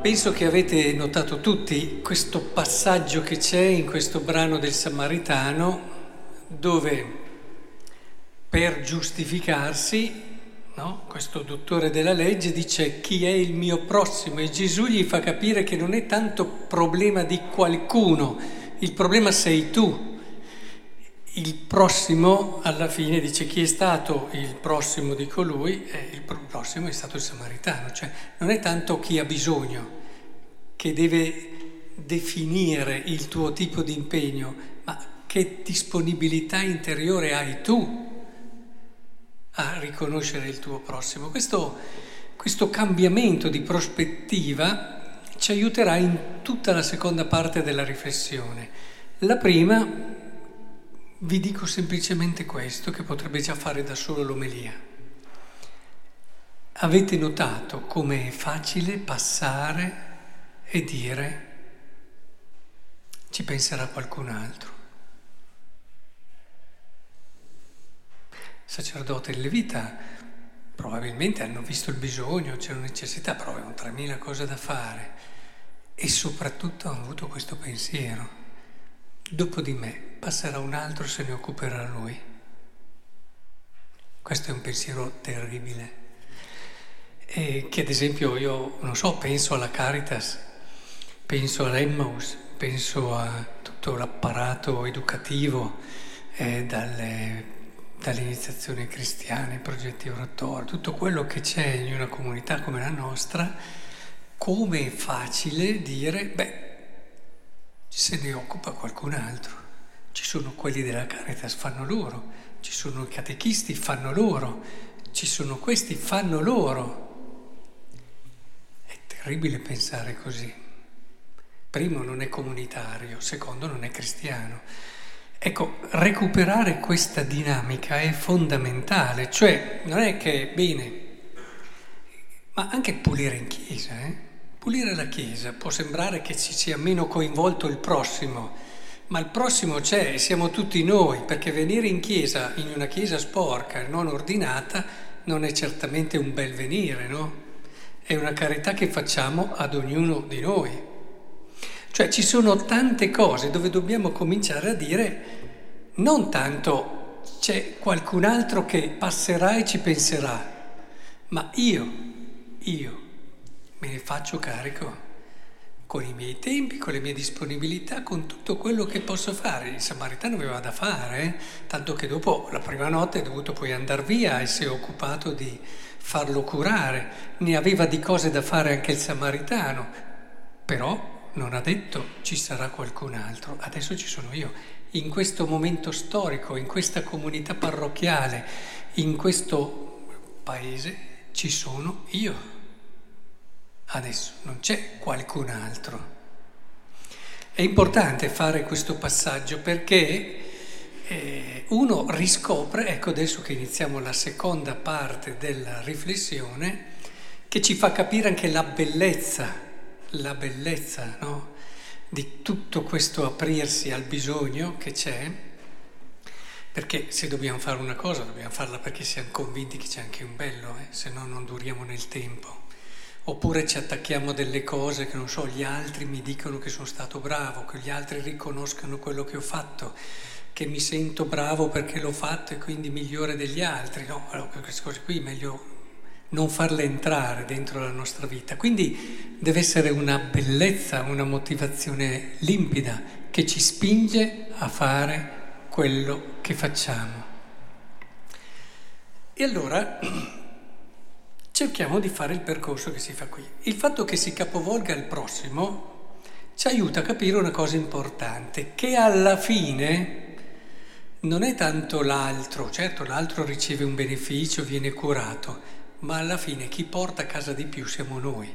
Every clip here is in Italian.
Penso che avete notato tutti questo passaggio che c'è in questo brano del Samaritano dove per giustificarsi no, questo dottore della legge dice chi è il mio prossimo e Gesù gli fa capire che non è tanto problema di qualcuno, il problema sei tu. Il prossimo alla fine dice chi è stato il prossimo di colui, e il prossimo è stato il samaritano, cioè non è tanto chi ha bisogno che deve definire il tuo tipo di impegno, ma che disponibilità interiore hai tu a riconoscere il tuo prossimo. Questo, questo cambiamento di prospettiva ci aiuterà in tutta la seconda parte della riflessione. La prima vi dico semplicemente questo, che potrebbe già fare da solo l'omelia. Avete notato come è facile passare e dire ci penserà qualcun altro. Sacerdote e Levita probabilmente hanno visto il bisogno, c'è una necessità, però avevano 3.000 cose da fare e soprattutto hanno avuto questo pensiero dopo di me passerà un altro se ne occuperà lui. Questo è un pensiero terribile. E che ad esempio io, non so, penso alla Caritas, penso all'Emmaus, penso a tutto l'apparato educativo eh, dalle, dalle iniziazioni cristiane, i progetti oratori, tutto quello che c'è in una comunità come la nostra, come è facile dire, beh, se ne occupa qualcun altro. Ci sono quelli della Caritas, fanno loro, ci sono i catechisti, fanno loro, ci sono questi, fanno loro. È terribile pensare così. Primo non è comunitario, secondo non è cristiano. Ecco, recuperare questa dinamica è fondamentale, cioè non è che, bene, ma anche pulire in chiesa, eh? Pulire la Chiesa può sembrare che ci sia meno coinvolto il prossimo, ma il prossimo c'è, siamo tutti noi, perché venire in chiesa, in una chiesa sporca, non ordinata, non è certamente un bel venire, no? È una carità che facciamo ad ognuno di noi. Cioè ci sono tante cose dove dobbiamo cominciare a dire non tanto c'è qualcun altro che passerà e ci penserà, ma io, io me ne faccio carico con i miei tempi, con le mie disponibilità, con tutto quello che posso fare. Il samaritano aveva da fare, eh? tanto che dopo la prima notte è dovuto poi andare via e si è occupato di farlo curare. Ne aveva di cose da fare anche il samaritano, però non ha detto ci sarà qualcun altro, adesso ci sono io. In questo momento storico, in questa comunità parrocchiale, in questo paese ci sono io. Adesso non c'è qualcun altro. È importante fare questo passaggio perché eh, uno riscopre, ecco adesso che iniziamo la seconda parte della riflessione, che ci fa capire anche la bellezza, la bellezza no? di tutto questo aprirsi al bisogno che c'è, perché se dobbiamo fare una cosa dobbiamo farla perché siamo convinti che c'è anche un bello, eh? se no non duriamo nel tempo. Oppure ci attacchiamo a delle cose che non so, gli altri mi dicono che sono stato bravo, che gli altri riconoscano quello che ho fatto, che mi sento bravo perché l'ho fatto e quindi migliore degli altri. No, allora queste cose qui è meglio non farle entrare dentro la nostra vita. Quindi deve essere una bellezza, una motivazione limpida che ci spinge a fare quello che facciamo. E allora cerchiamo di fare il percorso che si fa qui. Il fatto che si capovolga il prossimo ci aiuta a capire una cosa importante, che alla fine non è tanto l'altro, certo l'altro riceve un beneficio, viene curato, ma alla fine chi porta a casa di più siamo noi.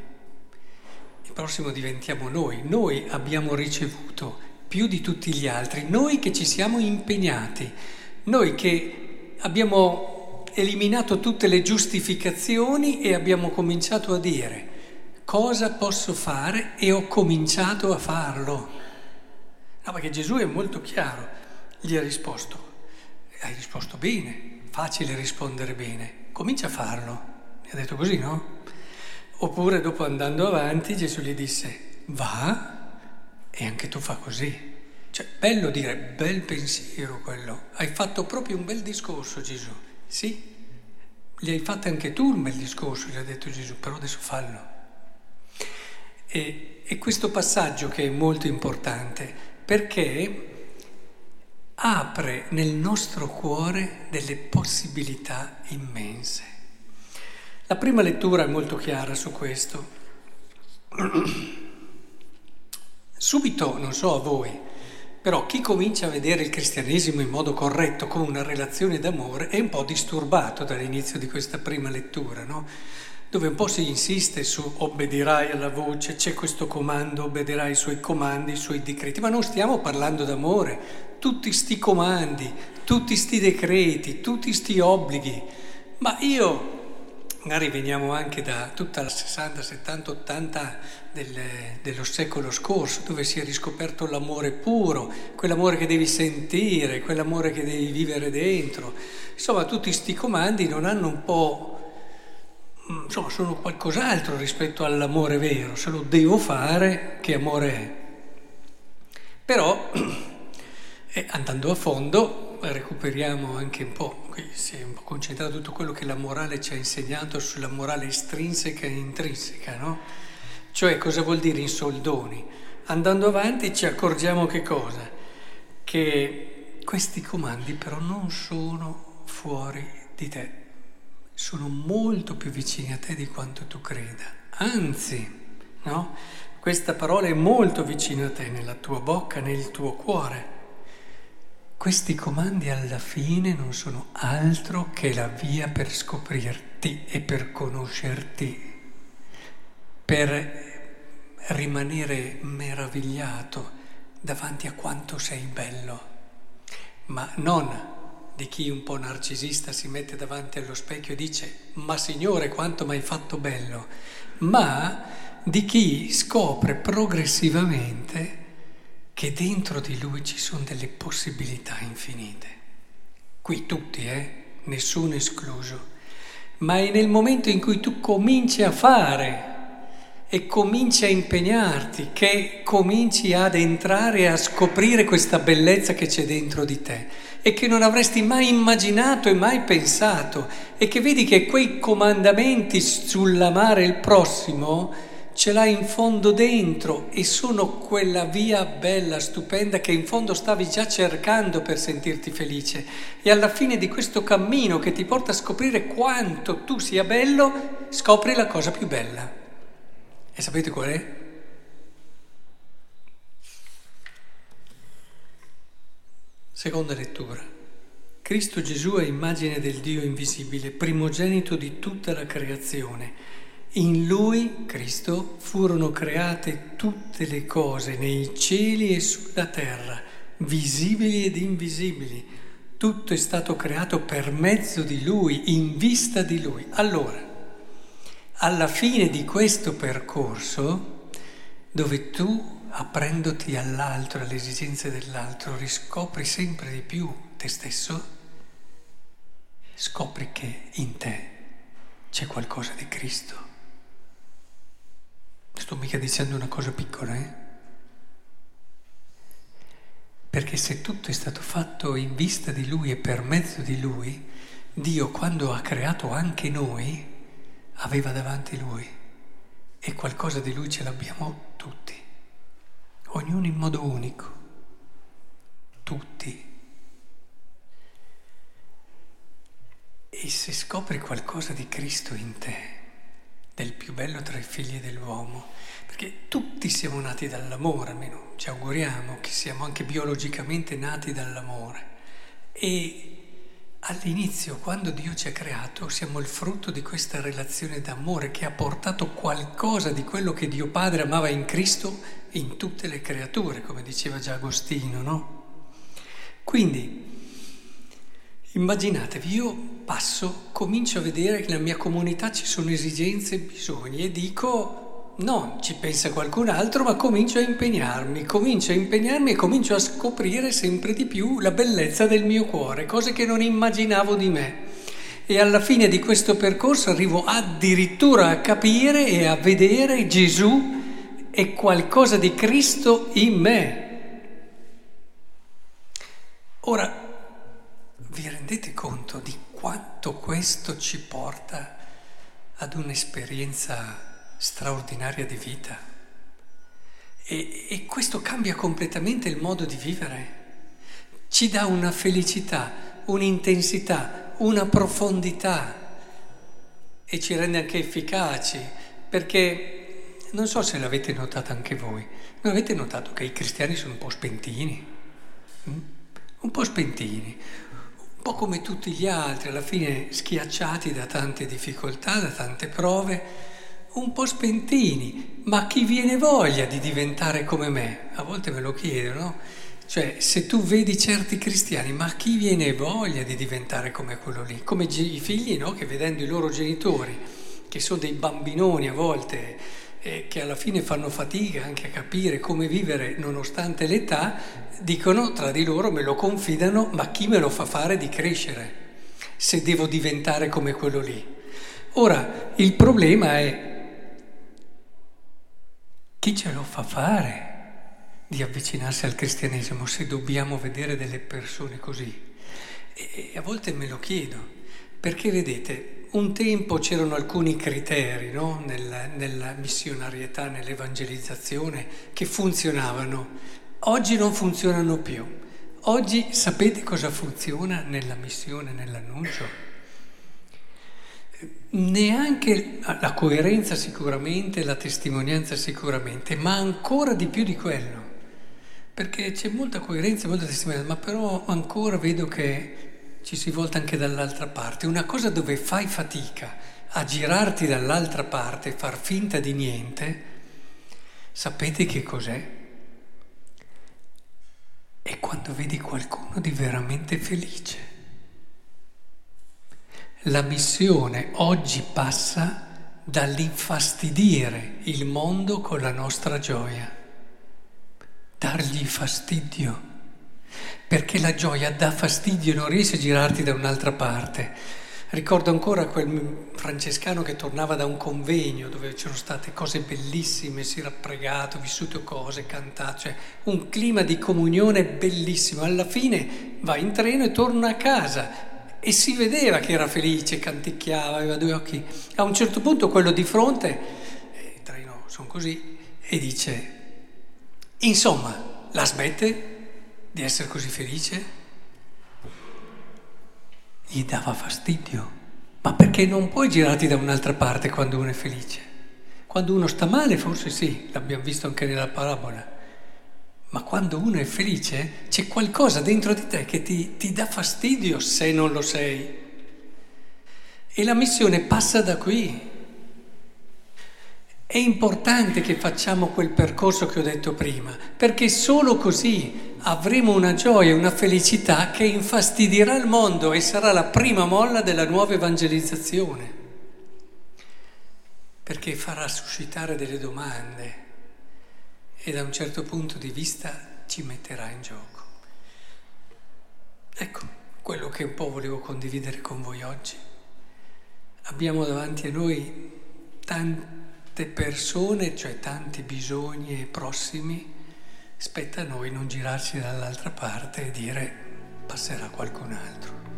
Il prossimo diventiamo noi, noi abbiamo ricevuto più di tutti gli altri, noi che ci siamo impegnati, noi che abbiamo eliminato tutte le giustificazioni e abbiamo cominciato a dire cosa posso fare e ho cominciato a farlo. No, perché Gesù è molto chiaro, gli ha risposto, hai risposto bene, facile rispondere bene, comincia a farlo. Mi ha detto così, no? Oppure dopo andando avanti Gesù gli disse, va e anche tu fa così. Cioè, bello dire, bel pensiero quello. Hai fatto proprio un bel discorso Gesù. Sì, gli hai fatto anche tu un bel discorso, gli ha detto Gesù, però adesso fallo. E, e questo passaggio che è molto importante, perché apre nel nostro cuore delle possibilità immense. La prima lettura è molto chiara su questo. Subito, non so a voi, però chi comincia a vedere il cristianesimo in modo corretto, come una relazione d'amore, è un po' disturbato dall'inizio di questa prima lettura, no? dove un po' si insiste su obbedirai alla voce, c'è questo comando, obbedirai i suoi comandi, i suoi decreti, ma non stiamo parlando d'amore, tutti sti comandi, tutti sti decreti, tutti sti obblighi, ma io magari veniamo anche da tutta la 60, 70, 80 del, dello secolo scorso, dove si è riscoperto l'amore puro, quell'amore che devi sentire, quell'amore che devi vivere dentro. Insomma, tutti questi comandi non hanno un po', mm, insomma, sono qualcos'altro rispetto all'amore vero, se lo devo fare, che amore è. Però, eh, andando a fondo, recuperiamo anche un po', qui si è un po' concentrato tutto quello che la morale ci ha insegnato sulla morale estrinseca e intrinseca, no? Cioè cosa vuol dire in soldoni? Andando avanti ci accorgiamo che cosa? Che questi comandi però non sono fuori di te, sono molto più vicini a te di quanto tu creda. Anzi, no? Questa parola è molto vicina a te, nella tua bocca, nel tuo cuore. Questi comandi alla fine non sono altro che la via per scoprirti e per conoscerti, per rimanere meravigliato davanti a quanto sei bello, ma non di chi un po' narcisista si mette davanti allo specchio e dice ma Signore quanto mi hai fatto bello, ma di chi scopre progressivamente che dentro di lui ci sono delle possibilità infinite. Qui tutti, eh? Nessuno escluso. Ma è nel momento in cui tu cominci a fare e cominci a impegnarti, che cominci ad entrare e a scoprire questa bellezza che c'è dentro di te e che non avresti mai immaginato e mai pensato e che vedi che quei comandamenti sull'amare il prossimo ce l'hai in fondo dentro e sono quella via bella, stupenda che in fondo stavi già cercando per sentirti felice. E alla fine di questo cammino che ti porta a scoprire quanto tu sia bello, scopri la cosa più bella. E sapete qual è? Seconda lettura. Cristo Gesù è immagine del Dio invisibile, primogenito di tutta la creazione in lui, Cristo, furono create tutte le cose nei cieli e sulla terra, visibili ed invisibili. Tutto è stato creato per mezzo di lui, in vista di lui. Allora, alla fine di questo percorso, dove tu, aprendoti all'altro, alle esigenze dell'altro, riscopri sempre di più te stesso, scopri che in te c'è qualcosa di Cristo. Sto mica dicendo una cosa piccola, eh? Perché se tutto è stato fatto in vista di Lui e per mezzo di Lui, Dio quando ha creato anche noi, aveva davanti Lui e qualcosa di Lui ce l'abbiamo tutti, ognuno in modo unico, tutti. E se scopri qualcosa di Cristo in te, del più bello tra i figli dell'uomo, perché tutti siamo nati dall'amore, almeno ci auguriamo che siamo anche biologicamente nati dall'amore. E all'inizio, quando Dio ci ha creato, siamo il frutto di questa relazione d'amore che ha portato qualcosa di quello che Dio Padre amava in Cristo in tutte le creature, come diceva già Agostino, no? Quindi, Immaginatevi, io passo, comincio a vedere che nella mia comunità ci sono esigenze e bisogni e dico no, ci pensa qualcun altro, ma comincio a impegnarmi, comincio a impegnarmi e comincio a scoprire sempre di più la bellezza del mio cuore, cose che non immaginavo di me. e alla fine di questo percorso arrivo addirittura a capire e a vedere Gesù e qualcosa di Cristo in me. Ora, vi rendete conto di quanto questo ci porta ad un'esperienza straordinaria di vita? E, e questo cambia completamente il modo di vivere. Ci dà una felicità, un'intensità, una profondità e ci rende anche efficaci, perché non so se l'avete notato anche voi, non avete notato che i cristiani sono un po' spentini? Mm? Un po' spentini, un po' come tutti gli altri, alla fine schiacciati da tante difficoltà, da tante prove, un po' spentini, ma chi viene voglia di diventare come me? A volte me lo chiedo, no? Cioè, se tu vedi certi cristiani, ma chi viene voglia di diventare come quello lì? Come i figli, no? Che vedendo i loro genitori, che sono dei bambinoni a volte, eh, che alla fine fanno fatica anche a capire come vivere nonostante l'età, dicono tra di loro, me lo confidano, ma chi me lo fa fare di crescere se devo diventare come quello lì? Ora, il problema è chi ce lo fa fare? di avvicinarsi al cristianesimo se dobbiamo vedere delle persone così. E, a volte me lo chiedo, perché vedete, un tempo c'erano alcuni criteri no? nella, nella missionarietà, nell'evangelizzazione, che funzionavano, oggi non funzionano più. Oggi sapete cosa funziona nella missione, nell'annuncio? Neanche la coerenza sicuramente, la testimonianza sicuramente, ma ancora di più di quello perché c'è molta coerenza, molta testimonianza, ma però ancora vedo che ci si volta anche dall'altra parte. Una cosa dove fai fatica a girarti dall'altra parte, far finta di niente, sapete che cos'è? È quando vedi qualcuno di veramente felice. La missione oggi passa dall'infastidire il mondo con la nostra gioia dargli fastidio, perché la gioia dà fastidio e non riesci a girarti da un'altra parte. Ricordo ancora quel francescano che tornava da un convegno dove c'erano state cose bellissime, si era pregato, vissuto cose, cantato, cioè un clima di comunione bellissimo. Alla fine va in treno e torna a casa e si vedeva che era felice, canticchiava, aveva due occhi. A un certo punto quello di fronte, eh, i treno sono così, e dice Insomma, la smette di essere così felice? Gli dava fastidio. Ma perché non puoi girarti da un'altra parte quando uno è felice? Quando uno sta male forse sì, l'abbiamo visto anche nella parabola. Ma quando uno è felice c'è qualcosa dentro di te che ti, ti dà fastidio se non lo sei. E la missione passa da qui. È importante che facciamo quel percorso che ho detto prima, perché solo così avremo una gioia, una felicità che infastidirà il mondo e sarà la prima molla della nuova evangelizzazione, perché farà suscitare delle domande e da un certo punto di vista ci metterà in gioco. Ecco quello che un po' volevo condividere con voi oggi. Abbiamo davanti a noi tante persone, cioè tanti bisogni prossimi, spetta a noi non girarci dall'altra parte e dire passerà qualcun altro.